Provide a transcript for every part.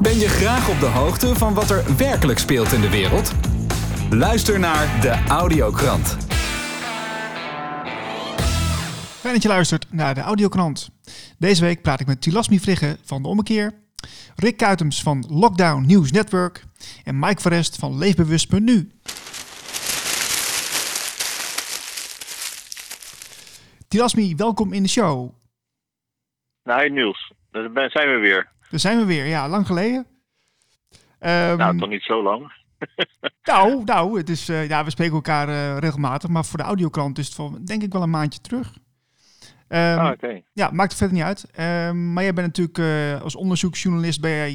Ben je graag op de hoogte van wat er werkelijk speelt in de wereld? Luister naar de Audiokrant. Fijn dat je luistert naar de Audiokrant. Deze week praat ik met Tilasmi Vrigge van De Ommekeer, Rick Kuitems van Lockdown News Network en Mike Verest van Leefbewust.nu. Tilasmi, welkom in de show. Nou, Niels, daar zijn we weer. Daar zijn we weer, ja, lang geleden. Um, nou, toch niet zo lang. nou, nou het is, uh, ja, we spreken elkaar uh, regelmatig, maar voor de audiokrant is het van, denk ik wel een maandje terug. Um, oké. Ja, maakt het verder niet uit. Um, maar jij bent natuurlijk uh, als onderzoeksjournalist ben jij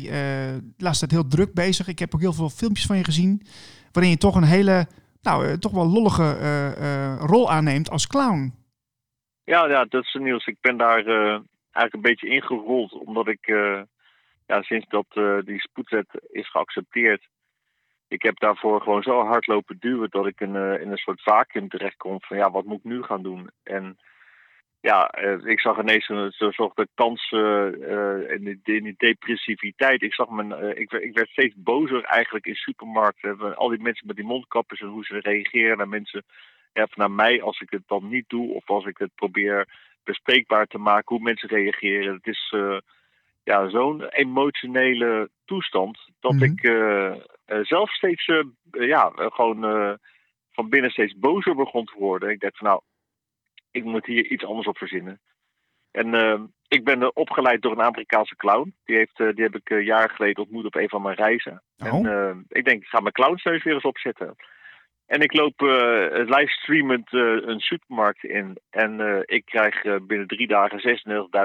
de laatste tijd heel druk bezig. Ik heb ook heel veel filmpjes van je gezien, waarin je toch een hele, nou, toch wel lollige rol aanneemt als clown. Ja, ja, dat is nieuws. Ik ben daar eigenlijk een beetje ingerold, omdat ik ja, sinds dat uh, die spoedwet is geaccepteerd, ik heb daarvoor gewoon zo hard lopen duwen dat ik in, uh, in een soort vacuüm terechtkom van ja, wat moet ik nu gaan doen? En ja, uh, ik zag ineens een soort de kans in, die, in die depressiviteit. Ik, zag mijn, ik, ik, werd steeds bozer eigenlijk in supermarkten. Al die mensen met die mondkapjes en hoe ze reageren naar mensen. Ja, naar mij als ik het dan niet doe of als ik het probeer bespreekbaar te maken hoe mensen reageren. Het is ja, zo'n emotionele toestand dat mhm. ik uh, zelf steeds uh, ja, gewoon van binnen steeds bozer begon te worden. Ik dacht van nou, ik moet hier iets anders op verzinnen. En ik ben opgeleid door een Amerikaanse clown. Die, heeft, die heb ik jaren geleden ontmoet op een van mijn reizen. Oh. En ik denk, ik ga mijn clownsneus weer eens opzetten. En ik loop livestreamend een supermarkt in. En ik krijg binnen drie dagen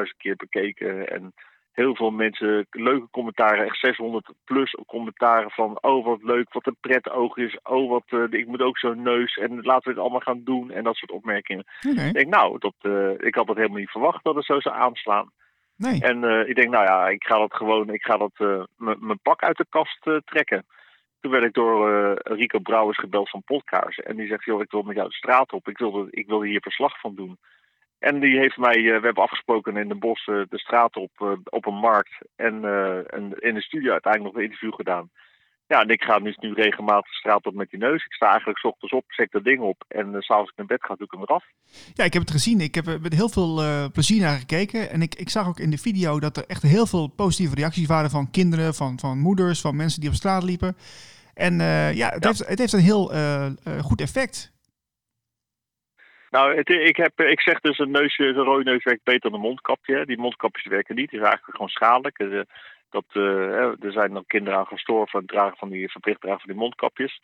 36.000 keer bekeken. En heel veel mensen leuke commentaren, echt 600 plus commentaren van oh wat leuk, wat een pret oog is, oh wat uh, ik moet ook zo'n neus en laten we het allemaal gaan doen en dat soort opmerkingen. Ik denk nou, dat, uh, ik had dat helemaal niet verwacht dat het zo zou aanslaan. Nee. En uh, ik denk nou ja, ik ga dat gewoon, ik ga dat mijn pak uit de kast trekken. Toen werd ik door Rico Brouwers gebeld van Podkaars en die zegt joh, ik wil met jou de straat op, ik wilde, ik wilde hier verslag van doen. En die heeft mij, uh, we hebben afgesproken in de bos uh, de straat op, uh, op een markt. En, en, in de studio uiteindelijk nog een interview gedaan. Ja, en ik ga dus nu regelmatig de straat op met die neus. Ik sta eigenlijk s ochtends op, zet dat ding op. En uh, s'avonds ik naar bed ga, doe ik hem eraf. Ja, ik heb het gezien. Ik heb er met heel veel plezier naar gekeken. En ik, ik zag ook in de video dat er echt heel veel positieve reacties waren van kinderen, van, van moeders, van mensen die op straat liepen. En ja, het, ja. Heeft, het heeft een heel goed effect. Nou, het, ik, heb, ik zeg dus een neusje, een rode neus werkt beter dan een mondkapje. Die mondkapjes werken niet, die is eigenlijk gewoon schadelijk. Eh, dat, uh, er zijn nog kinderen aan gestorven het dragen van die verplicht dragen van die mondkapjes.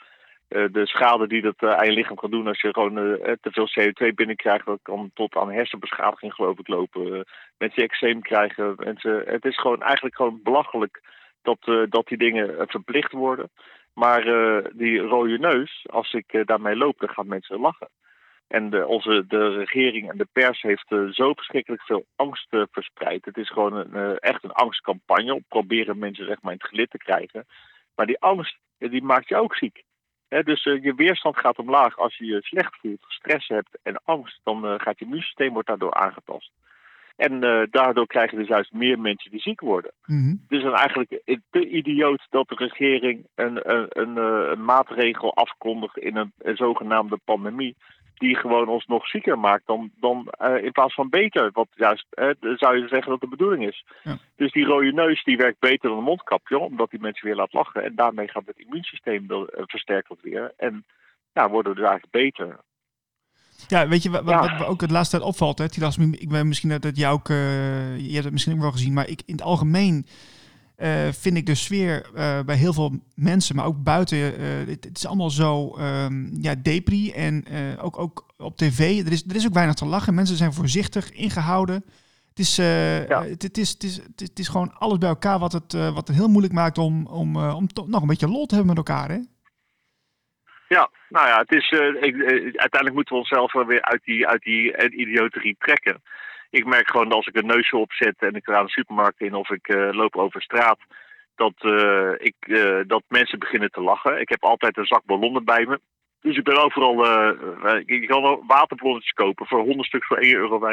Uh, de schade die dat aan je lichaam kan doen als je gewoon te veel CO2 binnenkrijgt, dat kan tot aan hersenbeschadiging geloof ik lopen. mensen eczeem krijgen. Mensen, het is gewoon eigenlijk gewoon belachelijk dat, dat die dingen verplicht worden. Maar die rode neus, als ik daarmee loop, dan gaan mensen lachen. En de, onze, de regering en de pers heeft uh, zo verschrikkelijk veel angst uh, verspreid. Het is gewoon een, uh, echt een angstcampagne om proberen mensen zeg maar, in het gelid te krijgen. Maar die angst die maakt je ook ziek. He, dus je weerstand gaat omlaag als je je slecht voelt, stress hebt en angst. Dan gaat je immuunsysteem wordt daardoor aangetast. En daardoor krijgen dus juist meer mensen die ziek worden. Mm-hmm. Dus dan eigenlijk te idioot dat de regering een, een, een, een maatregel afkondigt in een zogenaamde pandemie die gewoon ons nog zieker maakt dan, dan uh, in plaats van beter. Wat juist, uh, zou je zeggen dat de bedoeling is. Ja. Dus die rode neus die werkt beter dan een mondkapje, omdat die mensen weer laat lachen. En daarmee gaat het immuunsysteem uh, versterkt wat weer. En ja, worden we dus eigenlijk beter. Ja, weet je, wat, ja. wat, ook het laatste tijd opvalt, hè, Tilas, ik ben misschien dat jij ook, je hebt het misschien ook wel gezien, maar ik in het algemeen vind ik de sfeer uh, bij heel veel mensen, maar ook buiten, uh, het, het, is allemaal zo um, ja, depri. En ook, ook op tv, er is, er is ook weinig te lachen. Mensen zijn voorzichtig, ingehouden. Het is, ja. het, het, is, het, is, het, is gewoon alles bij elkaar wat het, wat het heel moeilijk maakt om, om, om toch nog een beetje lol te hebben met elkaar. Hè? Ja, nou ja, het is, ik, uiteindelijk moeten we onszelf weer uit die, uit die idioterie trekken ik merk gewoon dat als ik een neusje opzet en ik ga de supermarkt in of ik uh, loop over straat, dat, uh, ik, uh, dat mensen beginnen te lachen. Ik heb altijd een zak ballonnen bij me. Dus ik ben overal. je kan waterballonnetjes kopen voor 100 stuks voor 1,25 euro.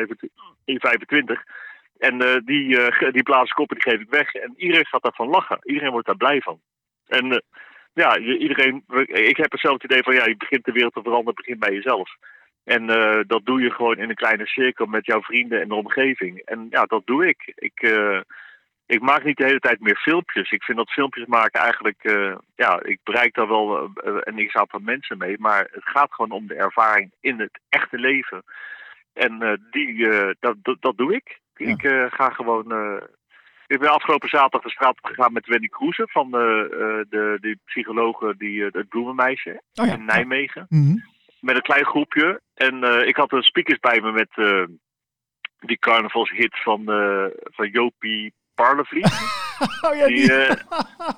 En die, die koppen die geef ik weg. En iedereen gaat daarvan lachen. Iedereen wordt daar blij van. En ja, iedereen, ik heb zelf het idee van ja, je begint de wereld te veranderen, begint bij jezelf. En dat doe je gewoon in een kleine cirkel met jouw vrienden en de omgeving. En ja, dat doe ik. Ik, ik maak niet de hele tijd meer filmpjes. Ik vind dat filmpjes maken eigenlijk, uh, ja, ik bereik daar wel een x-aantal mensen mee. Maar het gaat gewoon om de ervaring in het echte leven. En die, dat, dat, dat, doe ik. Ja. Ik ga gewoon. ik ben afgelopen zaterdag de straat op gegaan met Wendy Kroeze van de, de, die psychologe, die, het bloemenmeisje oh ja. in Nijmegen. Mm -hmm. Met een klein groepje. En ik had een speakers bij me met die carnavalshit van, van Jopie Parlevliet. oh ja, die, die, ja.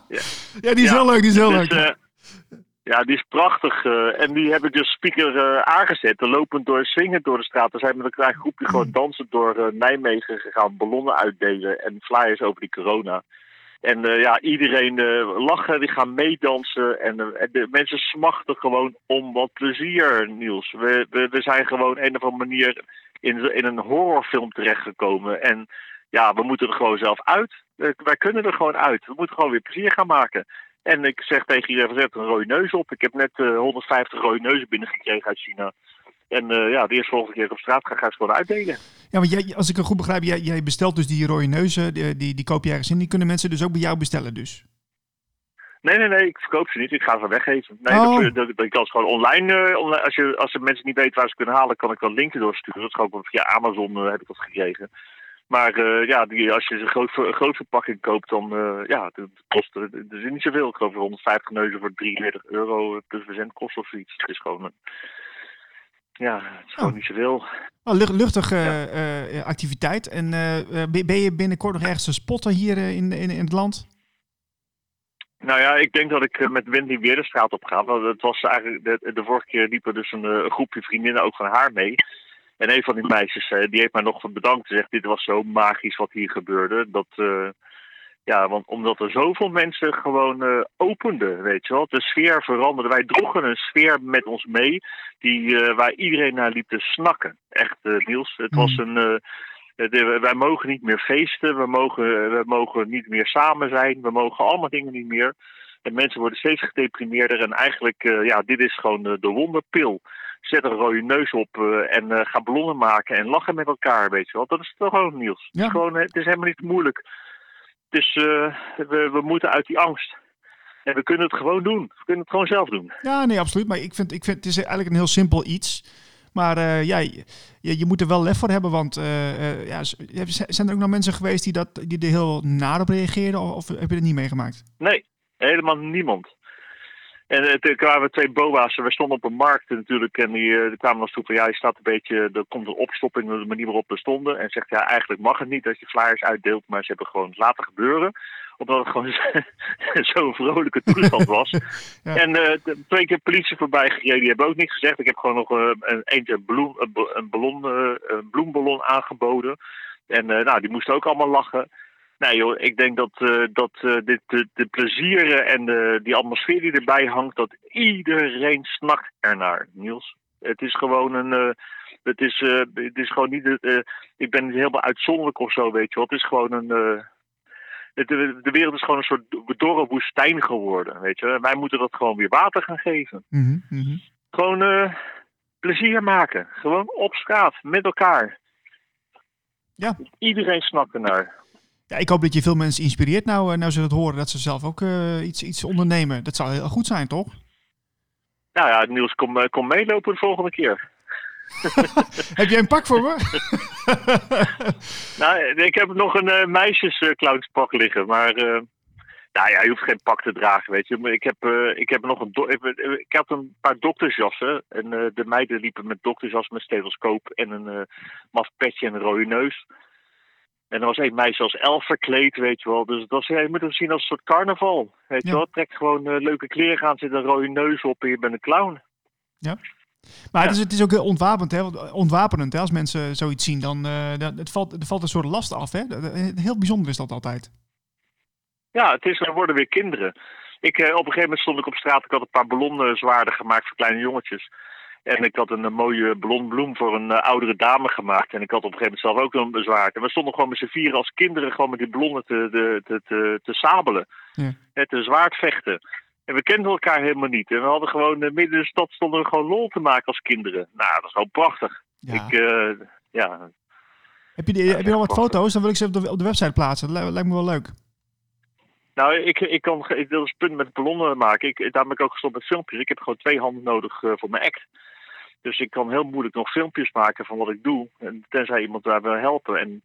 ja. die is ja, heel leuk, die is heel dus, leuk. Uh, ja, die is prachtig. En die hebben dus speaker aangezet. Lopend door, zingend door de straat. We zijn met een klein groepje gewoon mm. dansend door Nijmegen gegaan. Ballonnen uitdelen en flyers over die corona. En ja, iedereen lachen, die gaan meedansen. En, de mensen smachten gewoon om wat plezier, Niels. We, we, zijn gewoon een of andere manier in, in een horrorfilm terechtgekomen. En ja, we moeten er gewoon zelf uit. wij kunnen er gewoon uit. We moeten gewoon weer plezier gaan maken. En ik zeg tegen iedereen, zet een rode neus op. Ik heb net uh, 150 rode neuzen binnengekregen uit China. En uh, ja, de eerste volgende keer op straat ga, ga ik ze gewoon uitdelen. Ja, want jij, als ik het goed begrijp, jij, jij bestelt dus die rode neuzen, die, die, die koop je ergens in. Die kunnen mensen dus ook bij jou bestellen dus? Nee, nee, nee, ik verkoop ze niet. Ik ga ze weggeven. Nee, oh. dat, dat, dat, kan ze gewoon online, uh, online. als, je, als de mensen niet weten waar ze kunnen halen, kan ik wel linken doorsturen. Dat is ook via Amazon uh, heb ik dat gekregen. Maar uh, ja, die, als je een groot, groot verpakking koopt, dan ja, het kost er is niet zoveel. Ik geloof 150 neuzen voor 43 euro plus verzendkosten of zoiets. Het is gewoon een, ja, het is gewoon oh. niet zoveel. Oh, luchtige ja. uh, activiteit. En ben je binnenkort nog ergens te spotten hier in, in, in het land? Nou ja, ik denk dat ik met Wendy weer de straat op ga. Want het was eigenlijk de, de vorige keer liepen dus een, een groepje vriendinnen ook van haar mee. En een van die meisjes die heeft mij nog bedankt. Ze zegt, dit was zo magisch wat hier gebeurde. Dat, ja, want omdat er zoveel mensen gewoon uh, openden, weet je wel. De sfeer veranderde. Wij droegen een sfeer met ons mee die, waar iedereen naar liep te snakken. Echt, Niels. Het was mm. een... De, wij mogen niet meer feesten, we mogen, we mogen niet meer samen zijn, we mogen allemaal dingen niet meer. En mensen worden steeds gedeprimeerder en eigenlijk, ja, dit is gewoon de wonderpil zet een rode neus op uh, en uh, ga ballonnen maken en lachen met elkaar, weet je wel. Dat is toch gewoon, Niels. Ja. Het, is gewoon, het is helemaal niet moeilijk. Dus uh, we, we moeten uit die angst. En we kunnen het gewoon doen. We kunnen het gewoon zelf doen. Ja, nee, absoluut. Maar ik vind, ik vind het is eigenlijk een heel simpel iets. Maar uh, ja, je, je, moet er wel lef voor hebben, want uh, ja, zijn er ook nog mensen geweest die, dat, die er heel naar op reageerden? Of, of heb je het niet meegemaakt? Nee, helemaal niemand. En uh, toen kwamen we twee boa's. We stonden op een markt natuurlijk. En die, die kwamen ons toe van ja, je staat een beetje. Er komt een opstopping de manier waarop we stonden. En zegt ja, eigenlijk mag het niet dat je flyers uitdeelt. Maar ze hebben gewoon het laten gebeuren. Omdat het gewoon zo'n vrolijke toestand was. ja. En uh, twee keer politie voorbij gereden. Die hebben ook niks gezegd. Ik heb gewoon nog een, eentje een, bloem, een, ballon, een bloemballon aangeboden. En nou, die moesten ook allemaal lachen. Nee joh, ik denk dat, uh, dat uh, dit, de, de plezieren en de, die atmosfeer die erbij hangt, dat iedereen snakt ernaar, Niels. Het is gewoon een. Uh, het, is, het is gewoon niet. ik ben niet helemaal uitzonderlijk of zo, weet je wel. Het is gewoon een. De, de, wereld is gewoon een soort dorre woestijn geworden, weet je. Wij moeten dat gewoon weer water gaan geven. Mm -hmm. Gewoon plezier maken. Gewoon op straat, met elkaar. Ja. Iedereen snakt ernaar. Ja, ik hoop dat je veel mensen inspireert nou, eh, nou ze dat horen, dat ze zelf ook uh, iets, iets ondernemen. Dat zou heel goed zijn, toch? Nou ja, Niels, kom, uh, kom meelopen de volgende keer. heb jij een pak voor me? nou, ik heb nog een uh, meisjesclownspak liggen, maar nou ja, je hoeft geen pak te dragen, weet je. Maar ik heb, ik heb nog een, ik, ik had een paar doktersjassen en de meiden liepen met doktersjas met stethoscoop en een maf petje en een rode neus. En er was één meisje als elf verkleed, weet je wel. Dus dat was, ja, je moet het zien als een soort carnaval. Weet je wel, trek gewoon uh, leuke kleren aan, zit een rode neus op en je bent een clown. Ja. Maar Het, is, het is ook ontwapend, hè? ontwapenend. Hè? Als mensen zoiets zien, dan, uh, het valt, er valt een soort last af. Hè? Heel bijzonder is dat altijd. Ja, het is, er worden weer kinderen. Ik, uh, op een gegeven moment stond ik op straat, ik had een paar ballonnen zwaarden gemaakt voor kleine jongetjes. En ik had een, mooie blond bloem voor een oudere dame gemaakt. En ik had op een gegeven moment zelf ook een bezwaar. En we stonden gewoon met z'n vieren als kinderen gewoon met die blonnen te, te, te, te, sabelen. Ja. Te zwaard vechten. En we kenden elkaar helemaal niet. En we hadden gewoon midden in de stad stonden we gewoon lol te maken als kinderen. Nou, dat is gewoon prachtig. Ja. Ik, ja, heb je, die, heb je al wat foto's? Dan wil ik ze op de, op de website plaatsen. Dat lijkt me wel leuk. Nou, ik, ik, kan, ik wil dus punt met ballonnen maken. Ik, daar ben ik ook gestopt met filmpjes. Ik heb gewoon twee handen nodig uh, voor mijn act. Dus ik kan heel moeilijk nog filmpjes maken van wat ik doe. En tenzij iemand daar wil helpen. En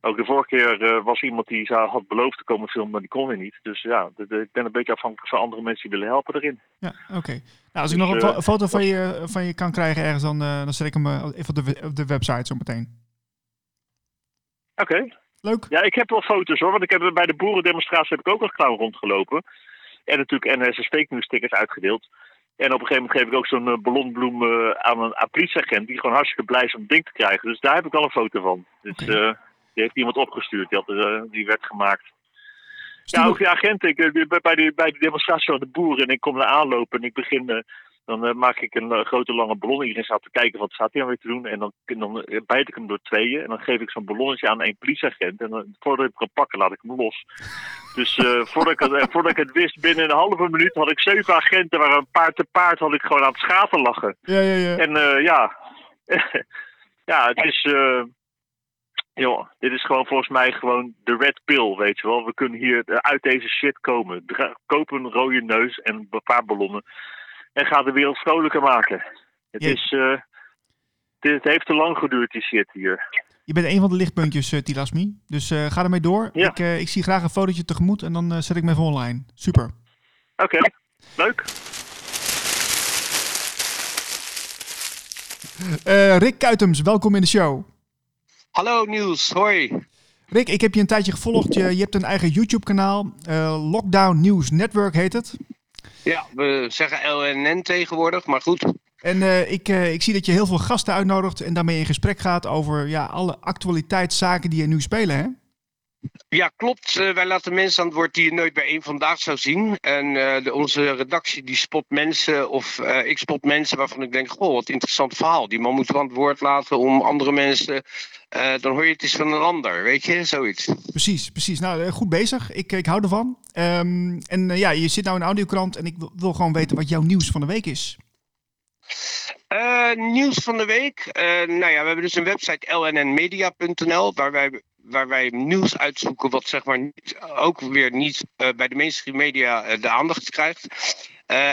ook de vorige keer uh, was iemand die zou, had beloofd te komen filmen, maar die kon weer niet. Dus ja, de, de, ik ben een beetje afhankelijk van andere mensen die willen helpen erin. Ja, oké. Nou, als ik dus, nog een uh, foto van je, van je kan krijgen ergens, dan, dan zet ik hem even op de, op de website zo meteen. Oké. Leuk. Ja, ik heb wel foto's hoor, want ik heb bij de boerendemonstratie heb ik ook als clown rondgelopen. En natuurlijk NS fake news stickers uitgedeeld. En op een gegeven moment geef ik ook zo'n uh, ballonbloem uh, aan een politieagent die gewoon hartstikke blij is om het ding te krijgen. Dus daar heb ik al een foto van. Dus uh, die heeft iemand opgestuurd, die, had, die werd gemaakt. Ja, ook die agent, ik, bij, die, bij die demonstratie van de boeren en ik kom er aanlopen en ik begin dan uh, maak ik een uh, grote lange ballon. Iedereen staat te kijken wat staat hij nou weer te doen. En dan, dan uh, bijt ik hem door tweeën. En dan geef ik zo'n ballonnetje aan een politieagent. En dan, voordat ik hem kan pakken, laat ik hem los. Dus voordat, ik het, voordat ik het wist, binnen een halve minuut had ik zeven agenten. Waar een paard te paard had ik gewoon aan het schaten lachen. Ja, ja, ja. En ja, ja, het is... Joh, dit is gewoon volgens mij gewoon de red pill, weet je wel. We kunnen hier uit deze shit komen. Koop een rode neus en een paar ballonnen en gaat de wereld vrolijker maken. Het, is, uh, het, heeft te lang geduurd, die shit hier. Je bent een van de lichtpuntjes, uh, Tilasmi. Dus uh, ga ermee door. Ja. Ik, ik, zie graag een fotootje tegemoet en dan zet ik me even online. Super. Oké, leuk. Rick Kuitems, welkom in de show. Hallo Niels, hoi. Rick, ik heb je een tijdje gevolgd. Je, je hebt een eigen YouTube-kanaal. Lockdown News Network heet het. Ja, we zeggen LNN tegenwoordig, maar goed. En uh, ik, uh, ik zie dat je heel veel gasten uitnodigt en daarmee in gesprek gaat over ja, alle actualiteitszaken die er nu spelen, hè? Ja, klopt. Uh, wij laten mensen aan het woord die je nooit bij één vandaag zou zien. En de, onze redactie die spot mensen, of ik spot mensen waarvan ik denk, goh, wat interessant verhaal. Die man moet wel aan het woord laten om andere mensen dan hoor je het eens van een ander, weet je, zoiets. Precies, precies. Nou, eh, goed bezig. Ik, ik hou ervan. Um, en ja, je zit nou in een audiokrant en ik wil, wil, gewoon weten wat jouw nieuws van de week is. nieuws van de week? nou ja, we hebben dus een website lnnmedia.nl waar wij waar wij nieuws uitzoeken wat zeg maar niet, ook weer niet bij de mainstream media de aandacht krijgt.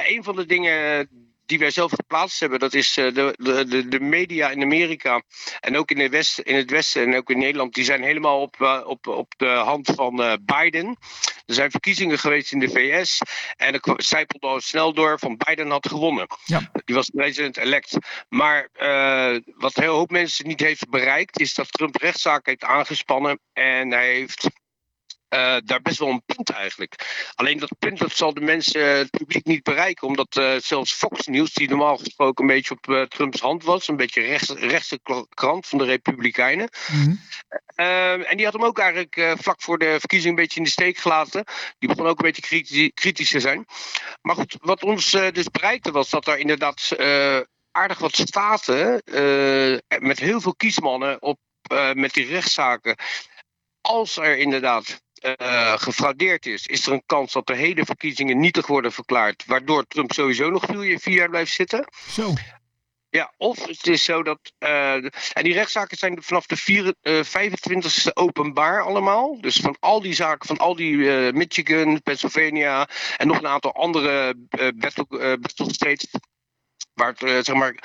een van de dingen die wij zelf geplaatst hebben, dat is uh, de, de, de media in Amerika en ook in, de West, in het Westen en ook in Nederland, die zijn helemaal op, uh, op, op de hand van uh, Biden. Er zijn verkiezingen geweest in de VS en het zijpelde al snel door van Biden had gewonnen. Ja. Die was president-elect. Maar wat een heel hoop mensen niet heeft bereikt, is dat Trump rechtszaak heeft aangespannen en hij heeft uh, daar best wel een punt eigenlijk. Alleen dat punt dat zal de mensen, het publiek niet bereiken. Omdat uh, zelfs Fox News, die normaal gesproken een beetje op uh, Trumps hand was. Een beetje rechts, rechtse krant van de Republikeinen. Mm en die had hem ook eigenlijk vlak voor de verkiezing een beetje in de steek gelaten. Die begon ook een beetje kritisch, kritisch te zijn. Maar goed, wat ons dus bereikte was dat er inderdaad aardig wat staten. met heel veel kiesmannen op, met die rechtszaken als er inderdaad uh, gefraudeerd is, is er een kans dat de hele verkiezingen nietig worden verklaard, waardoor Trump sowieso nog vier, vier jaar blijft zitten. Zo. Ja, of het is zo dat. Uh, en die rechtszaken zijn vanaf de vier, uh, 25e openbaar allemaal. Dus van al die zaken, van al die uh, Michigan, Pennsylvania en nog een aantal andere battle, battle states waar het uh, zeg maar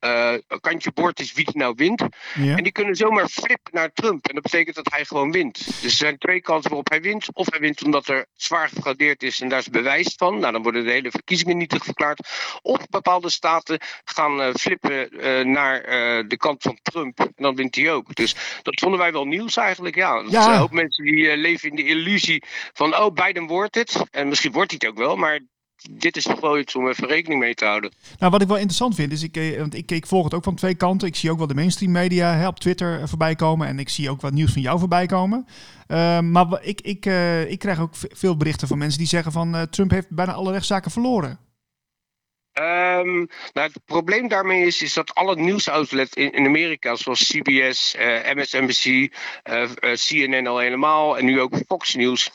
uh, kantje boord is wie nou wint. En die kunnen zomaar flippen naar Trump. En dat betekent dat hij gewoon wint. Dus er zijn twee kansen waarop hij wint. Of hij wint omdat er zwaar gefraudeerd is en daar is bewijs van. Nou, dan worden de hele verkiezingen nietig verklaard. Of bepaalde staten gaan uh, flippen naar de kant van Trump. En dan wint hij ook. Dus dat vonden wij wel nieuws eigenlijk. Ja, dat ja. ook mensen die leven in de illusie van oh, Biden wordt het. En misschien wordt hij het ook wel, maar dit is toch wel iets om even rekening mee te houden. Nou, wat ik wel interessant vind, is ik, eh, want ik, ik volg het ook van twee kanten. Ik zie ook wel de mainstream media hè, op Twitter eh, voorbij komen. En ik zie ook wat nieuws van jou voorbij komen. Uh, maar ik, ik, uh, ik krijg ook veel berichten van mensen die zeggen van Trump heeft bijna alle rechtszaken verloren. Um, nou, het probleem daarmee is, is dat alle nieuwsoutlets in, in Amerika, zoals CBS, MSNBC, CNN al helemaal en nu ook Fox News,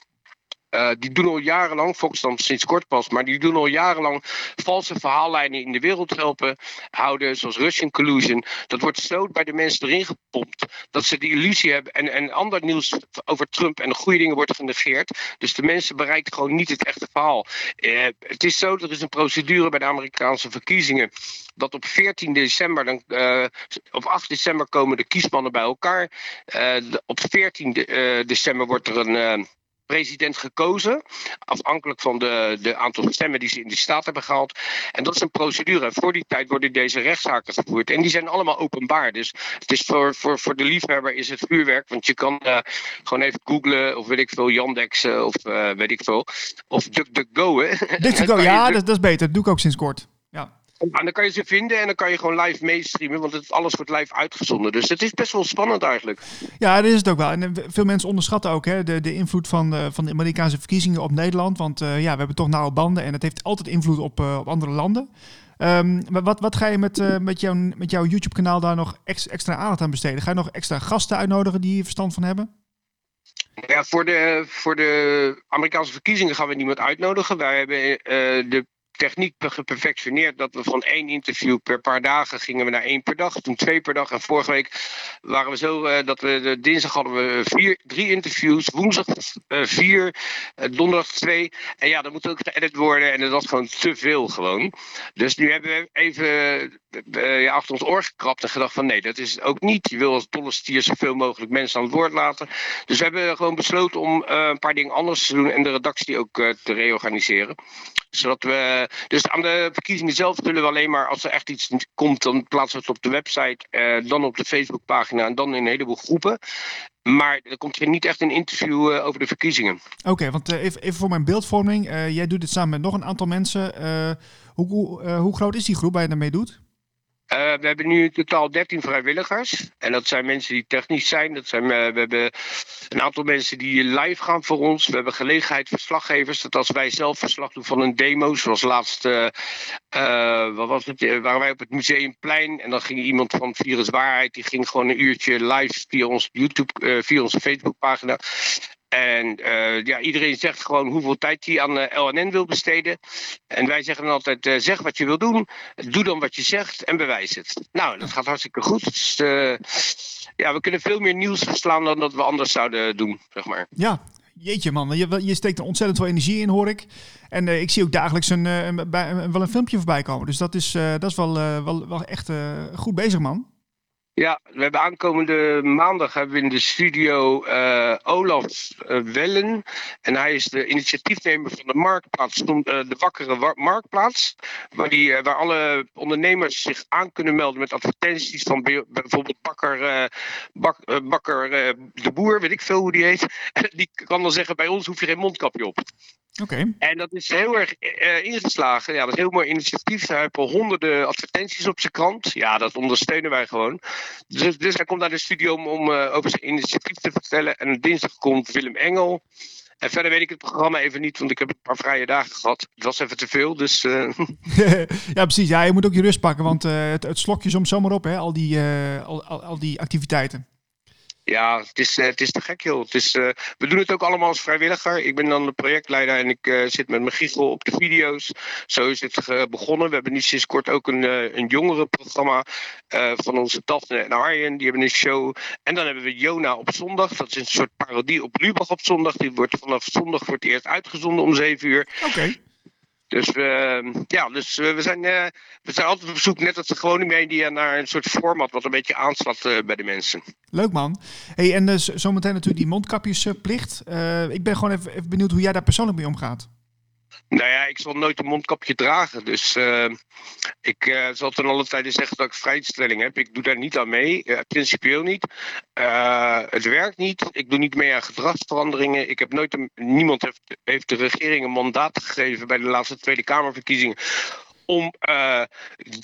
uh, die doen al jarenlang, Fox dan sinds kort pas, maar die doen al jarenlang valse verhaallijnen in de wereld helpen houden, zoals Russian collusion. Dat wordt zo bij de mensen erin gepompt dat ze die illusie hebben. En, en ander nieuws over Trump en de goede dingen wordt genegeerd. Dus de mensen bereiken gewoon niet het echte verhaal. Uh, het is zo, er is een procedure bij de Amerikaanse verkiezingen. Dat op 14 december, dan, uh, op 8 december komen de kiesmannen bij elkaar. Op 14 de, december wordt er een president gekozen. Afhankelijk van de, de aantal stemmen die ze in de staat hebben gehaald. En dat is een procedure. Voor die tijd worden deze rechtszaken gevoerd. En die zijn allemaal openbaar. Dus het is voor, voor, voor de liefhebber is het vuurwerk. Want je kan uh, gewoon even googlen of weet ik veel, Yandex uh, of uh, weet ik veel. Of DuckDuckGo. DuckDuckGo, ja, dat, dat is beter. Dat doe ik ook sinds kort. En dan kan je ze vinden en dan kan je gewoon live meestreamen, want het, alles wordt live uitgezonden. Dus het is best wel spannend eigenlijk. Ja, dat is het ook wel. En eh, veel mensen onderschatten ook hè, de, de invloed van de, van de Amerikaanse verkiezingen op Nederland. Want uh, ja, we hebben toch nauwe banden en het heeft altijd invloed op, uh, op andere landen. Um, maar wat, wat ga je met, met, jouw, met jouw YouTube-kanaal daar nog ex, extra aandacht aan besteden? Ga je nog extra gasten uitnodigen die hier verstand van hebben? Ja, voor de, voor de Amerikaanse verkiezingen gaan we niemand uitnodigen. Wij hebben de techniek geperfectioneerd dat we van één interview per paar dagen gingen we naar één per dag, toen twee per dag. En vorige week waren we zo uh, dat we dinsdag hadden we vier, drie interviews, woensdag uh, vier, uh, donderdag twee. En ja, dat moet ook geëdit worden en dat was gewoon te veel gewoon. Dus nu hebben we even ja, achter ons oor gekrapt en gedacht van nee, dat is het ook niet. Je wil als dolle stier zoveel mogelijk mensen aan het woord laten. Dus we hebben gewoon besloten om een paar dingen anders te doen en de redactie ook te reorganiseren. Zodat we dus aan de verkiezingen zelf zullen we alleen maar als er echt iets komt, dan plaatsen we het op de website, eh, dan op de Facebookpagina en dan in een heleboel groepen. Maar er komt hier niet echt een interview uh, over de verkiezingen. Oké, want uh, even, voor mijn beeldvorming. Jij doet dit samen met nog een aantal mensen. hoe, hoe, hoe groot is die groep waar je daarmee doet? Uh, we hebben nu in totaal 13 vrijwilligers. En dat zijn mensen die technisch zijn. Dat zijn, uh, we hebben een aantal mensen die live gaan voor ons. We hebben gelegenheid verslaggevers. Dat als wij zelf verslag doen van een demo, zoals laatst uh, wat was het, waren wij op het Museumplein. En dan ging iemand van Virus Waarheid, die ging gewoon een uurtje live via onze YouTube, via onze Facebookpagina. En uh, ja, iedereen zegt gewoon hoeveel tijd hij aan uh, LNN wil besteden. En wij zeggen dan altijd: uh, zeg wat je wil doen, doe dan wat je zegt en bewijs het. Nou, dat gaat hartstikke goed. Dus ja, we kunnen veel meer nieuws verslaan dan dat we anders zouden doen, zeg maar. Ja, jeetje man, je, je steekt er ontzettend veel energie in, hoor ik. En ik zie ook dagelijks een, een, wel een filmpje voorbij komen. Dus dat is, dat is wel, wel, wel echt goed bezig, man. Ja, we hebben aankomende maandag hebben we in de studio uh, Olaf uh, Wellen. En hij is de initiatiefnemer van de Marktplaats, uh, de Wakkere Marktplaats. Waar, die, waar alle ondernemers zich aan kunnen melden met advertenties van bijvoorbeeld Bakker, bak, bakker de Boer, weet ik veel hoe die heet. Die kan dan zeggen, bij ons hoef je geen mondkapje op. Oké. En dat is heel erg uh, ingeslagen. Ja, dat is een heel mooi initiatief. Hij heeft al honderden advertenties op zijn krant. Ja, dat ondersteunen wij gewoon. Dus, dus hij komt naar de studio om, om uh, over zijn initiatief te vertellen. En dinsdag komt Willem Engel. En verder weet ik het programma even niet, want ik heb een paar vrije dagen gehad. Het was even te veel, dus... Uh... ja, precies. Ja, je moet ook je rust pakken, want het, het slok je soms zomaar op, hè, al die, al, al, al die activiteiten. Ja, het is, eh, het is te gek, joh. Het is, uh, we doen het ook allemaal als vrijwilliger. Ik ben dan de projectleider en ik uh, zit met mijn giegel op de video's. Zo is het begonnen. We hebben nu sinds kort ook een, een jongerenprogramma van onze Daphne en Arjen. Die hebben een show. En dan hebben we Jona op zondag. Dat is een soort parodie op Lubach op zondag. Die wordt vanaf zondag het eerst uitgezonden om 7 uur. Oké. Dus, uh, ja, dus we, zijn, uh, we zijn altijd op zoek, net als de gewone media, naar een soort format wat een beetje aanslaat uh, bij de mensen. Leuk man. Hey, en zometeen natuurlijk die mondkapjesplicht. ik ben gewoon even benieuwd hoe jij daar persoonlijk mee omgaat. Nou ja, ik zal nooit een mondkapje dragen. Dus uh, ik uh, zal ten alle tijde zeggen dat ik vrijstelling heb. Ik doe daar niet aan mee, uh, principieel niet. het werkt niet. Ik doe niet mee aan gedragsveranderingen. Ik heb nooit niemand heeft, de regering een mandaat gegeven bij de laatste Tweede Kamerverkiezingen om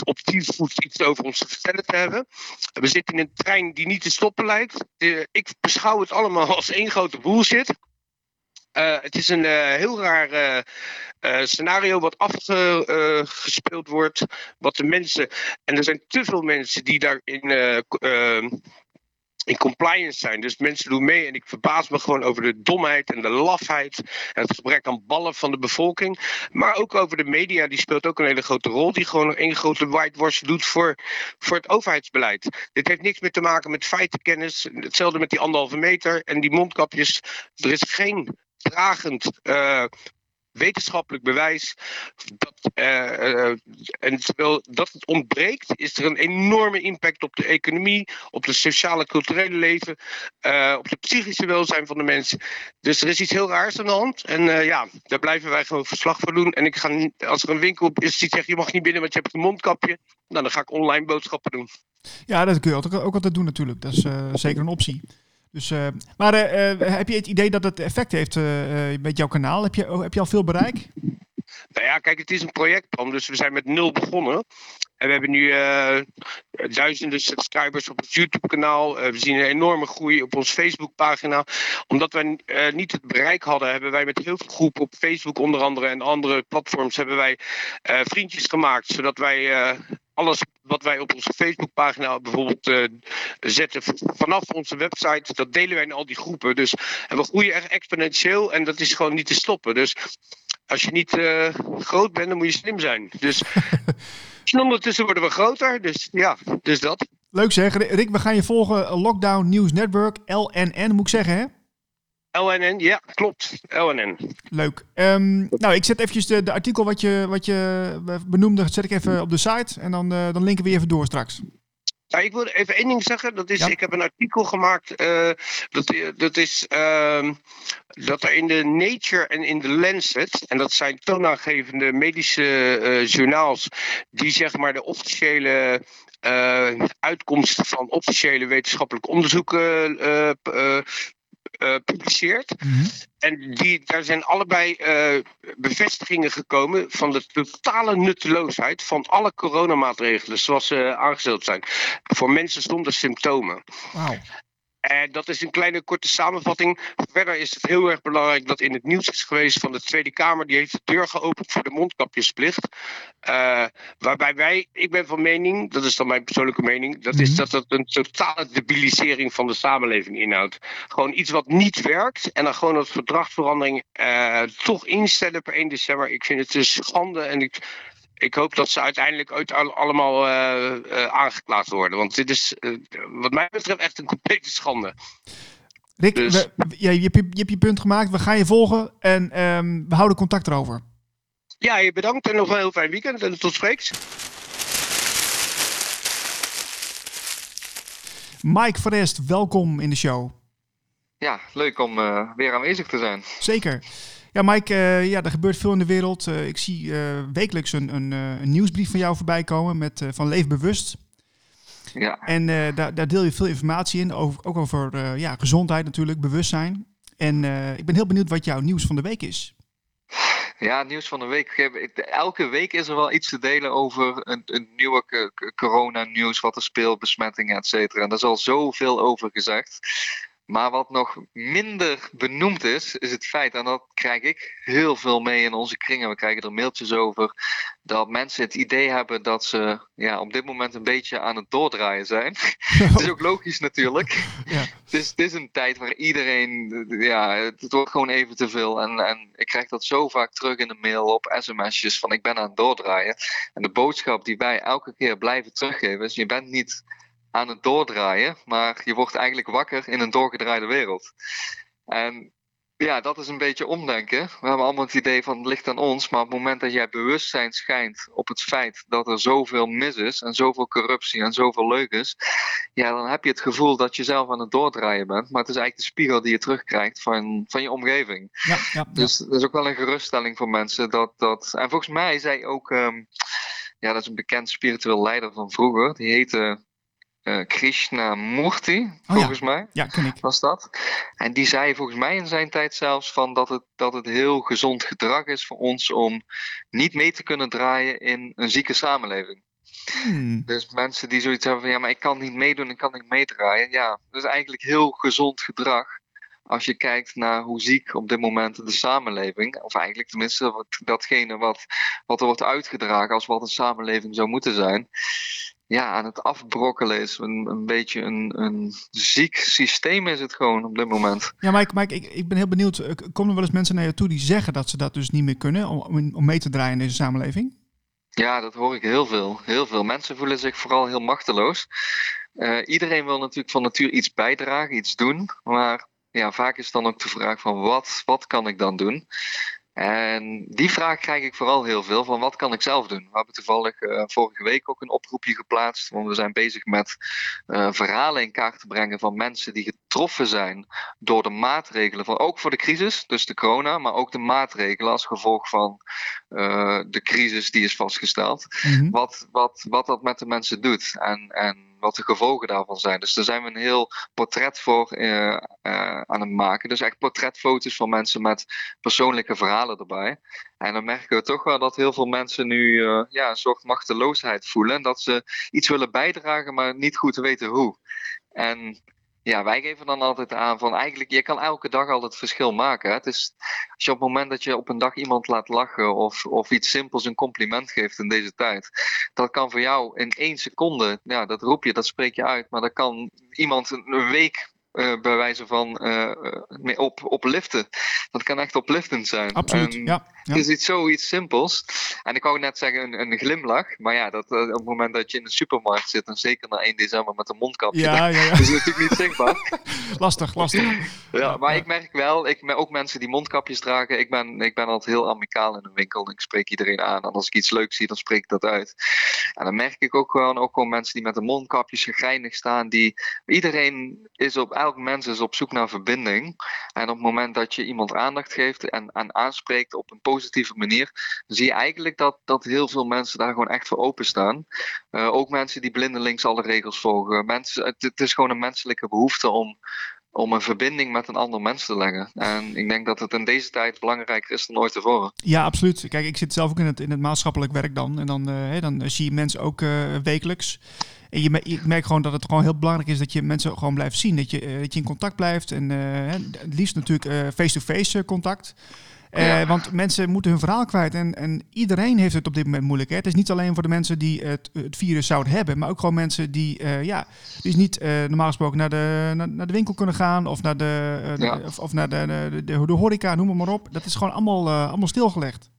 op die voet iets over ons te vertellen te hebben. We zitten in een trein die niet te stoppen lijkt. ik beschouw het allemaal als één grote bullshit. Uh, het is een uh, heel raar scenario wat afgespeeld wordt, wat de mensen, en er zijn te veel mensen die daarin in compliance zijn. Dus mensen doen mee en ik verbaas me gewoon over de domheid en de lafheid en het gebrek aan ballen van de bevolking. Maar ook over de media, die speelt ook een hele grote rol. Die gewoon een grote whitewash doet voor, voor het overheidsbeleid. Dit heeft niks meer te maken met feitenkennis. Hetzelfde met die anderhalve meter en die mondkapjes. Er is geen dragend uh, wetenschappelijk bewijs. Dat, uh, en terwijl dat het ontbreekt, is er een enorme impact op de economie, op het sociale culturele leven, op het psychische welzijn van de mensen. Dus er is iets heel raars aan de hand. En ja, daar blijven wij gewoon verslag van doen. En ik ga, als er een winkel is die zegt je mag niet binnen, want je hebt een mondkapje, nou, dan ga ik online boodschappen doen. Ja, dat kun je ook altijd doen natuurlijk. Dat is zeker een optie. Dus, uh, maar uh, heb je het idee dat het effect heeft met jouw kanaal? Heb je, heb je al veel bereik? Nou ja, kijk, het is een projectplan, dus we zijn met nul begonnen. En we hebben nu duizenden subscribers op het YouTube-kanaal. we zien een enorme groei op onze Facebook-pagina. Omdat wij niet het bereik hadden, hebben wij met heel veel groepen op Facebook onder andere en andere platforms hebben wij vriendjes gemaakt. Zodat wij alles wat wij op onze Facebookpagina bijvoorbeeld uh, zetten vanaf onze website, dat delen wij in al die groepen. Dus en we groeien echt exponentieel en dat is gewoon niet te stoppen. Dus als je niet uh, groot bent, dan moet je slim zijn. Dus en ondertussen worden we groter. Dus ja, dus dat. Leuk zeg. Rick, we gaan je volgen. Lockdown News Network, LNN moet ik zeggen hè? LNN, ja, klopt. LNN. Leuk. Um, nou, ik zet eventjes de, de, artikel wat je, wat je benoemde, zet ik even op de site en dan, uh, dan linken we even door straks. Ja, ik wil even één ding zeggen. Dat is, Ik heb een artikel gemaakt. Uh, dat, dat is uh, dat er in de Nature en in de Lancet, en dat zijn toonaangevende medische uh, journaals, die zeg maar de officiële uitkomsten van officiële wetenschappelijke onderzoeken uh, publiceert. Mhm. En die, daar zijn allebei uh, bevestigingen gekomen van de totale nutteloosheid van alle coronamaatregelen zoals ze aangesteld zijn. Voor mensen zonder symptomen. Wow. En dat is een kleine korte samenvatting. Verder is het heel erg belangrijk dat in het nieuws is geweest van de Tweede Kamer. Die heeft de deur geopend voor de mondkapjesplicht. Uh, waarbij wij, ik ben van mening, dat is dan mijn persoonlijke mening, dat is mhm. dat dat een totale debilisering van de samenleving inhoudt. Gewoon iets wat niet werkt en dan gewoon als verdragsverandering uh, toch instellen per 1 december. Ik vind het een schande en ik ik hoop dat ze uiteindelijk uit allemaal uh, uh, aangeklaagd worden. Want dit is, uh, wat mij betreft, echt een complete schande. Rick, dus... we, ja, je, hebt je, je, hebt je punt gemaakt. We gaan je volgen en um, we houden contact erover. Ja, je bedankt en nog een heel fijn weekend en tot spreeks. Mike Forest, welkom in de show. Ja, leuk om weer aanwezig te zijn. Zeker. Ja, Mike, uh, ja, er gebeurt veel in de wereld. Uh, ik zie uh, wekelijks een, een, een, nieuwsbrief van jou voorbij komen met, van Leef Bewust. Ja. En daar, daar, deel je veel informatie in, over, ook over ja, gezondheid natuurlijk, bewustzijn. En ik ben heel benieuwd wat jouw nieuws van de week is. Ja, nieuws van de week. Elke week is er wel iets te delen over een, een nieuwe corona-nieuws, wat er speelt, besmettingen, et cetera. En daar is al zoveel over gezegd. Maar wat nog minder benoemd is, is het feit, en dat krijg ik heel veel mee in onze kringen, we krijgen er mailtjes over, dat mensen het idee hebben dat ze ja, op dit moment een beetje aan het doordraaien zijn. het is ook logisch natuurlijk. Ja. Het, is, het is een tijd waar iedereen, ja, het wordt gewoon even te veel. En, en ik krijg dat zo vaak terug in de mail op sms'jes van ik ben aan het doordraaien. En de boodschap die wij elke keer blijven teruggeven is, je bent niet aan het doordraaien, maar je wordt eigenlijk wakker in een doorgedraaide wereld. En ja, dat is een beetje omdenken. We hebben allemaal het idee van het ligt aan ons, maar op het moment dat jij bewustzijn schijnt op het feit dat er zoveel mis is en zoveel corruptie en zoveel leugens, ja, dan heb je het gevoel dat je zelf aan het doordraaien bent, maar het is eigenlijk de spiegel die je terugkrijgt van, van je omgeving. Ja, ja, Dus dat is ook wel een geruststelling voor mensen. Dat, dat... En volgens mij zei ook, um, ja, dat is een bekend spiritueel leider van vroeger, die heette uh, Krishnamurti, oh, volgens mij. Ja, ken ik. Was dat. En die zei volgens mij in zijn tijd zelfs van dat het, dat het heel gezond gedrag is voor ons om niet mee te kunnen draaien in een zieke samenleving. Hmm. Dus mensen die zoiets hebben van ja, maar ik kan niet meedoen, ik kan niet meedraaien. Ja, dat is eigenlijk heel gezond gedrag als je kijkt naar hoe ziek op dit moment de samenleving, of eigenlijk tenminste wat, datgene wat, wat er wordt uitgedragen als wat een samenleving zou moeten zijn, ja, aan het afbrokkelen is. Een, een beetje een, een ziek systeem is het gewoon op dit moment. Ja, Mike, Mike ik, ik ben heel benieuwd. Eh, komen er wel eens mensen naar je toe die zeggen dat ze dat dus niet meer kunnen om, om mee te draaien in deze samenleving? Ja, dat hoor ik heel veel. Heel veel mensen voelen zich vooral heel machteloos. Uh, iedereen wil natuurlijk van natuur iets bijdragen, iets doen. Maar ja, vaak is dan ook de vraag van wat, wat kan ik dan doen? En die vraag krijg ik vooral heel veel van wat kan ik zelf doen? We hebben toevallig uh, vorige week ook een oproepje geplaatst, want we zijn bezig met uh, verhalen in kaart te brengen van mensen die getroffen zijn door de maatregelen van ook voor de crisis, dus de corona, maar ook de maatregelen als gevolg van uh, de crisis die is vastgesteld. Mm -hmm. wat, wat, wat dat met de mensen doet en, en wat de gevolgen daarvan zijn. Dus daar zijn we een heel portret voor uh, uh, aan het maken. Dus echt portretfoto's van mensen met persoonlijke verhalen erbij. En dan merken we toch wel dat heel veel mensen nu uh, ja, een soort machteloosheid voelen. En dat ze iets willen bijdragen, maar niet goed weten hoe. En ja, wij geven dan altijd aan van eigenlijk, je kan elke dag al het verschil maken. Het is, als je op het moment dat je op een dag iemand laat lachen of, of iets simpels een compliment geeft in deze tijd, dat kan voor jou in één seconde, ja, dat roep je, dat spreek je uit, maar dat kan iemand een week uh, bij wijze van uh, op, opliften. Dat kan echt opliftend zijn. Absoluut, en ja, ja. Het is iets zoiets simpels. En ik wou net zeggen een, een glimlach. Maar ja, dat, uh, op het moment dat je in een supermarkt zit, en zeker na 1 december met een mondkapje, ja, ja, ja. is natuurlijk niet zichtbaar. lastig, lastig. ja, maar ik merk wel, ik, ook mensen die mondkapjes dragen, ik ben, ik ben altijd heel amicaal in een winkel. Ik spreek iedereen aan. En als ik iets leuks zie, dan spreek ik dat uit. En dan merk ik ook gewoon, ook gewoon mensen die met een mondkapje gegrijnig staan, die iedereen is op elk mens is op zoek naar verbinding. En op het moment dat je iemand aandacht geeft en, aanspreekt op een positieve manier, zie je eigenlijk dat, dat heel veel mensen daar gewoon echt voor openstaan. Uh, ook mensen die blindelings alle regels volgen. Mensen, het is gewoon een menselijke behoefte om, om een verbinding met een ander mens te leggen. En ik denk dat het in deze tijd belangrijker is dan ooit tevoren. Ja, absoluut. Kijk, ik zit zelf ook in het, in het maatschappelijk werk dan. En dan, uh, dan zie je mensen ook uh, wekelijks. En je, je merkt gewoon dat het gewoon heel belangrijk is dat je mensen gewoon blijft zien. Dat je, uh, dat je in contact blijft. En het liefst natuurlijk face-to-face -face contact. Ja. Uh, want mensen moeten hun verhaal kwijt. En, en iedereen heeft het op dit moment moeilijk. Hè? Het is niet alleen voor de mensen die het, het virus zouden hebben, maar ook gewoon mensen die, uh, ja, dus niet uh, normaal gesproken naar de, naar, naar, de winkel kunnen gaan of naar de, ja. of, of, naar de, de, de, horeca, noem maar op. Dat is gewoon allemaal, allemaal stilgelegd.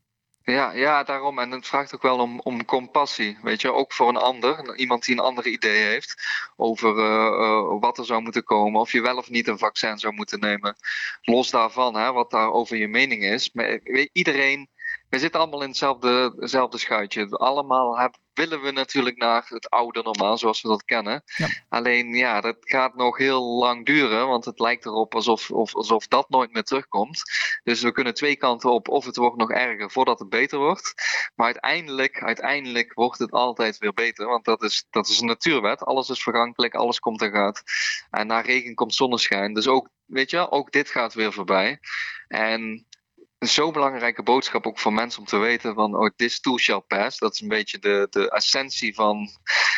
Ja, ja, daarom. En het vraagt ook wel om, om compassie. Weet je, ook voor een ander. Iemand die een andere idee heeft over uh, uh, wat er zou moeten komen. Of je wel of niet een vaccin zou moeten nemen. Los daarvan, hè, wat daar over je mening is. Maar, weet, iedereen we zitten allemaal in hetzelfde, hetzelfde schuitje. Allemaal willen we natuurlijk naar het oude normaal, zoals we dat kennen. Ja. Alleen ja, dat gaat nog heel lang duren, want het lijkt erop alsof, of, alsof dat nooit meer terugkomt. Dus we kunnen twee kanten op, of het wordt nog erger voordat het beter wordt. Maar uiteindelijk, uiteindelijk wordt het altijd weer beter, want dat is, dat is een natuurwet. Alles is vergankelijk, alles komt en gaat. En na regen komt zonneschijn. Dus ook, weet je, ook dit gaat weer voorbij. En zo'n belangrijke boodschap ook voor mensen om te weten van oh, this too shall pass. Dat is een beetje de, de essentie van,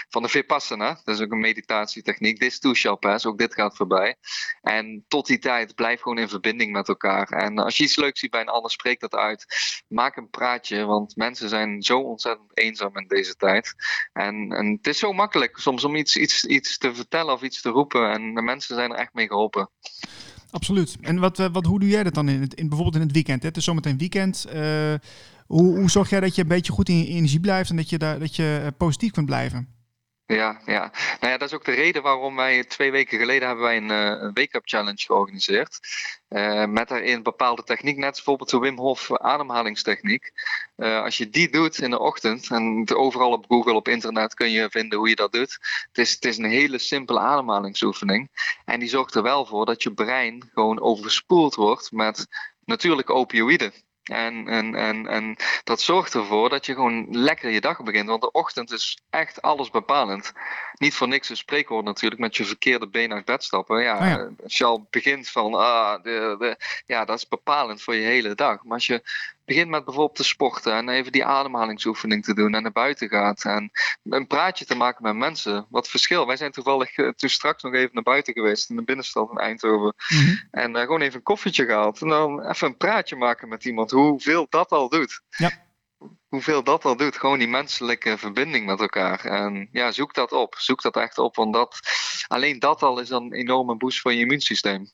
van de Vipassana. Dat is ook een meditatietechniek. This too shall pass. Ook dit gaat voorbij. En tot die tijd blijf gewoon in verbinding met elkaar. En als je iets leuks ziet bij een ander, spreek dat uit. Maak een praatje, want mensen zijn zo ontzettend eenzaam in deze tijd. En, en het is zo makkelijk soms om iets, iets, iets te vertellen of iets te roepen. En de mensen zijn er echt mee geholpen. Absoluut. En wat, wat, hoe doe jij dat dan in, het, in bijvoorbeeld in het weekend? Het is zometeen weekend. Uh, hoe, hoe zorg jij dat je een beetje goed in je energie blijft en dat je, daar, dat je positief kunt blijven? Ja, ja. Nou ja, dat is ook de reden waarom wij twee weken geleden hebben wij een, uh, wake-up challenge georganiseerd. Uh, met daarin bepaalde techniek, net bijvoorbeeld de Wim Hof ademhalingstechniek. Uh, als je die doet in de ochtend, en overal op Google, op internet kun je vinden hoe je dat doet. Het is, het is een hele simpele ademhalingsoefening. En die zorgt er wel voor dat je brein gewoon overspoeld wordt met natuurlijke opioïden. En, en, en, en dat zorgt ervoor dat je gewoon lekker je dag begint. Want de ochtend is echt alles bepalend. Niet voor niks een spreekwoord natuurlijk met je verkeerde been uit bed stappen. Ja, Oh ja. Als je al begint van, ah, de, de, ja, dat is bepalend voor je hele dag. Maar als je begint met bijvoorbeeld te sporten en even die ademhalingsoefening te doen en naar buiten gaat en een praatje te maken met mensen. Wat verschil. Wij zijn toevallig uh, toen straks nog even naar buiten geweest in de binnenstad in Eindhoven. Mhm. En uh, gewoon even een koffietje gehaald en dan even een praatje maken met iemand. Hoeveel dat al doet. Ja hoeveel dat al doet. Gewoon die menselijke verbinding met elkaar. En ja, zoek dat op. Zoek dat echt op. Want dat, alleen dat al is dan een enorme boost voor je immuunsysteem.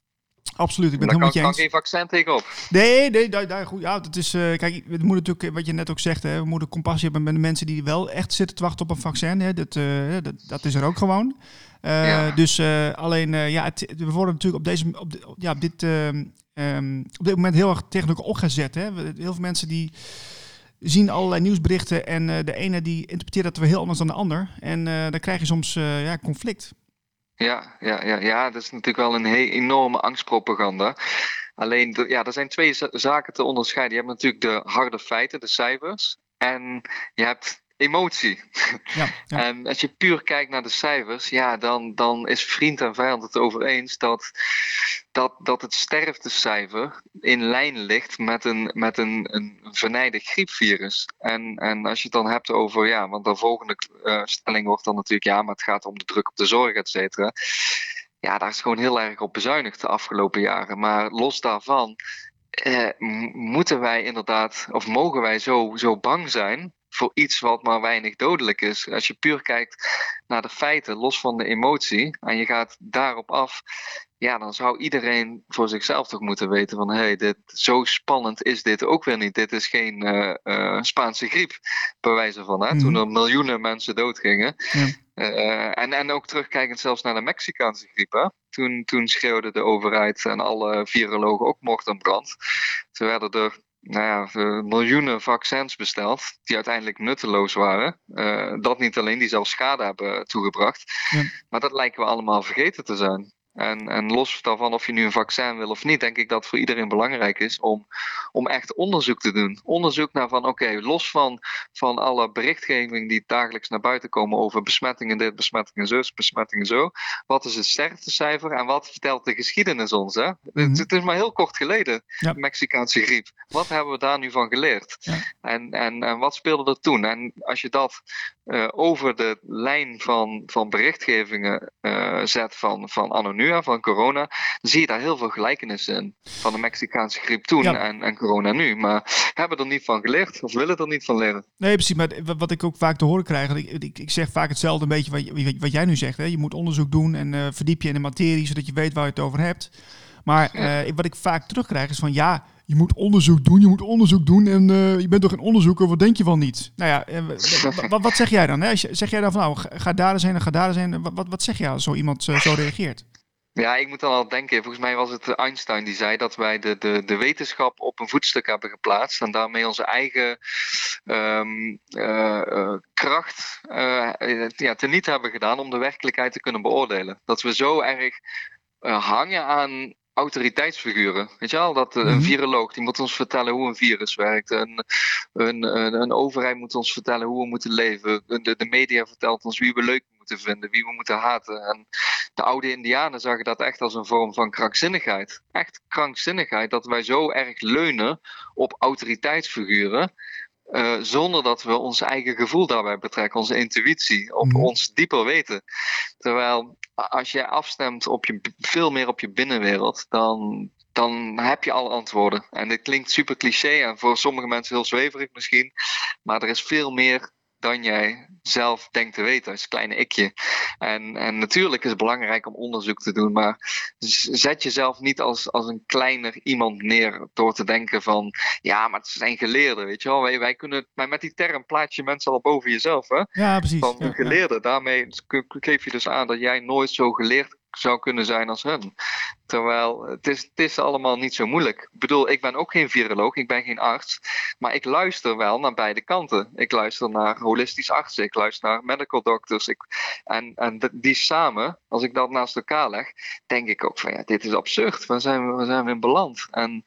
Absoluut, ik ben helemaal met je eens. geen vaccin tegenop. Nee, nee, daar, daar, goed. Ja, dat is, uh, kijk, we moeten natuurlijk, wat je net ook zegt, hè, we moeten compassie hebben met de mensen die wel echt zitten te wachten op een vaccin. Hè. Dat, uh, dat, dat is er ook gewoon. Uh, ja. Dus alleen, ja, het, we worden natuurlijk op, deze, op, de, ja, op, dit, um, op dit moment heel erg tegen opgezet. Hè. Heel veel mensen die zien allerlei nieuwsberichten en de ene die interpreteert dat weer heel anders dan de ander. En dan krijg je soms ja, conflict. Ja, ja, ja, ja, dat is natuurlijk wel een enorme angstpropaganda. Alleen, ja, er zijn twee zaken te onderscheiden. Je hebt natuurlijk de harde feiten, de cijfers. En je hebt emotie. Ja, En als je puur kijkt naar de cijfers, ja, dan, dan is vriend en vijand het over eens dat, dat, dat het sterftecijfer in lijn ligt met een, met een, een venijnig griepvirus. En, en als je het dan hebt over, ja, want de volgende uh, stelling wordt dan natuurlijk, ja, maar het gaat om de druk op de zorg, et cetera. Ja, daar is gewoon heel erg op bezuinigd de afgelopen jaren. Maar los daarvan, eh, moeten wij inderdaad, of mogen wij zo, zo bang zijn voor iets wat maar weinig dodelijk is. Als je puur kijkt naar de feiten, los van de emotie, en je gaat daarop af, ja, dan zou iedereen voor zichzelf toch moeten weten van hé, hey, dit, zo spannend is dit ook weer niet. Dit is geen uh, uh, Spaanse griep, bij wijze van, hè, toen mhm. er miljoenen mensen doodgingen. Ja. Uh, en, en ook terugkijkend zelfs naar de Mexicaanse griep. Hè? Toen, toen schreeuwde de overheid en alle virologen ook mocht en brand. Toen werden er nou ja, miljoenen vaccins besteld, die uiteindelijk nutteloos waren. Uh, dat niet alleen, die zelfs schade hebben toegebracht. Ja. Maar dat lijken we allemaal vergeten te zijn. En, en los daarvan of je nu een vaccin wil of niet, denk ik dat het voor iedereen belangrijk is om, om echt onderzoek te doen. Onderzoek naar van oké, los van, van alle berichtgeving die dagelijks naar buiten komen over besmettingen dit, besmettingen zo, besmettingen zo. Wat is het sterftecijfer en wat vertelt de geschiedenis ons? Hè? Mhm. het, is maar heel kort geleden, de Mexicaanse griep. Wat hebben we daar nu van geleerd? Ja. En, en, en wat speelde er toen? En als je dat uh, over de lijn van, van berichtgevingen uh, zet van, van anoniem, van corona, dan zie je daar heel veel gelijkenissen in. Van de Mexicaanse griep toen en, en corona nu. Maar hebben er niet van geleerd of willen er niet van leren. Nee, precies. Maar wat ik ook vaak te horen krijg, ik, ik, ik zeg vaak hetzelfde een beetje wat, wat jij nu zegt. Hè? Je moet onderzoek doen en uh, verdiep je in de materie, zodat je weet waar je het over hebt. Maar wat ik vaak terugkrijg is van ja, je moet onderzoek doen, je moet onderzoek doen en uh, je bent toch een onderzoeker, wat denk je van niet? Nou ja, wat, wat, zeg jij dan? Hè? Zeg jij dan van nou, ga daar zijn en ga daar zijn? Wat, wat, zeg je als zo iemand uh, zo reageert? Ja, ik moet dan al denken, volgens mij was het Einstein die zei dat wij de, de, de wetenschap op een voetstuk hebben geplaatst en daarmee onze eigen um, kracht ja, teniet hebben gedaan om de werkelijkheid te kunnen beoordelen. Dat we zo erg hangen aan autoriteitsfiguren. Weet je wel, dat eh, een mhm. viroloog die moet ons vertellen hoe een virus werkt. Een, een, een, overheid moet ons vertellen hoe we moeten leven. De, de media vertelt ons wie we leuk moeten vinden, wie we moeten haten. En de oude Indianen zagen dat echt als een vorm van krankzinnigheid. Echt krankzinnigheid dat wij zo erg leunen op autoriteitsfiguren. Uh, zonder dat we ons eigen gevoel daarbij betrekken, onze intuïtie, op mhm. ons dieper weten. Terwijl als je afstemt op je, veel meer op je binnenwereld, dan, dan heb je alle antwoorden. En dit klinkt super cliché en voor sommige mensen heel zweverig misschien, maar er is veel meer dan jij zelf denkt te weten als kleine ikje. En, en natuurlijk is het belangrijk om onderzoek te doen, maar zet jezelf niet als, als een kleiner iemand neer door te denken van, ja, maar het zijn geleerden, weet je wel. Wij, wij kunnen, maar met die term plaats je mensen al boven jezelf, hè? Ja, precies. Van een geleerde. Daarmee geef je dus aan dat jij nooit zo geleerd zou kunnen zijn als hun. Terwijl het is, het is allemaal niet zo moeilijk. Ik bedoel, ik ben ook geen viroloog, ik ben geen arts. Maar ik luister wel naar beide kanten. Ik luister naar holistisch artsen, ik luister naar medical doctors. Ik, en, en die samen, als ik dat naast elkaar leg, denk ik ook van ja, dit is absurd. Waar zijn we, zijn we in beland? En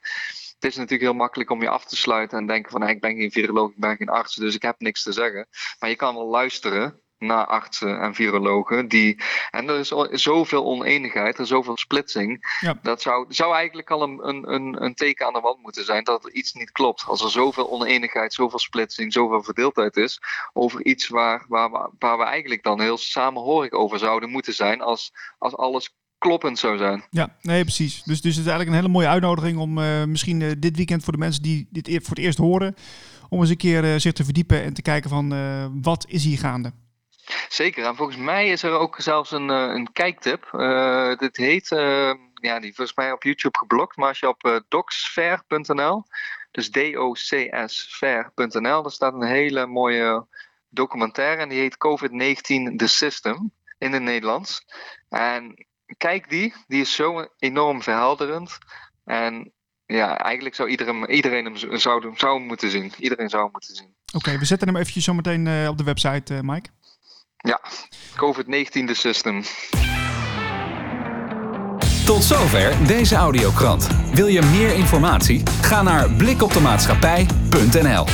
het is natuurlijk heel makkelijk om je af te sluiten en denken van ik ben geen viroloog, ik ben geen arts, dus ik heb niks te zeggen. Maar je kan wel luisteren naar artsen en virologen. Die, en er is zoveel oneenigheid, er is zoveel splitsing. Ja. Dat zou, zou eigenlijk al een, een, een teken aan de wand moeten zijn dat er iets niet klopt. Als er zoveel oneenigheid, zoveel splitsing, zoveel verdeeldheid is over iets waar, waar, we, waar we eigenlijk dan heel samenhorig over zouden moeten zijn als, als alles kloppend zou zijn. Ja, nee, precies. Dus, dus het is eigenlijk een hele mooie uitnodiging om uh, misschien uh, dit weekend voor de mensen die dit voor het eerst horen, om eens een keer uh, zich te verdiepen en te kijken van wat is hier gaande. Zeker, en volgens mij is er ook zelfs een, een kijktip. dit heet, ja, die volgens mij op YouTube geblokt, maar als je op docsfair.nl, dus D-O-C-S-fair.nl, daar staat een hele mooie documentaire en die heet COVID-19 The System in het Nederlands. En kijk die, die is zo enorm verhelderend. En ja, eigenlijk zou iedereen, iedereen hem zou, zou moeten zien. Iedereen zou hem moeten zien. Oké, we zetten hem eventjes zometeen uh, op de website, uh, Mike. Ja, COVID-19 The System. Tot zover deze audiokrant. Wil je meer informatie? Ga naar blikoptemaatschappij.nl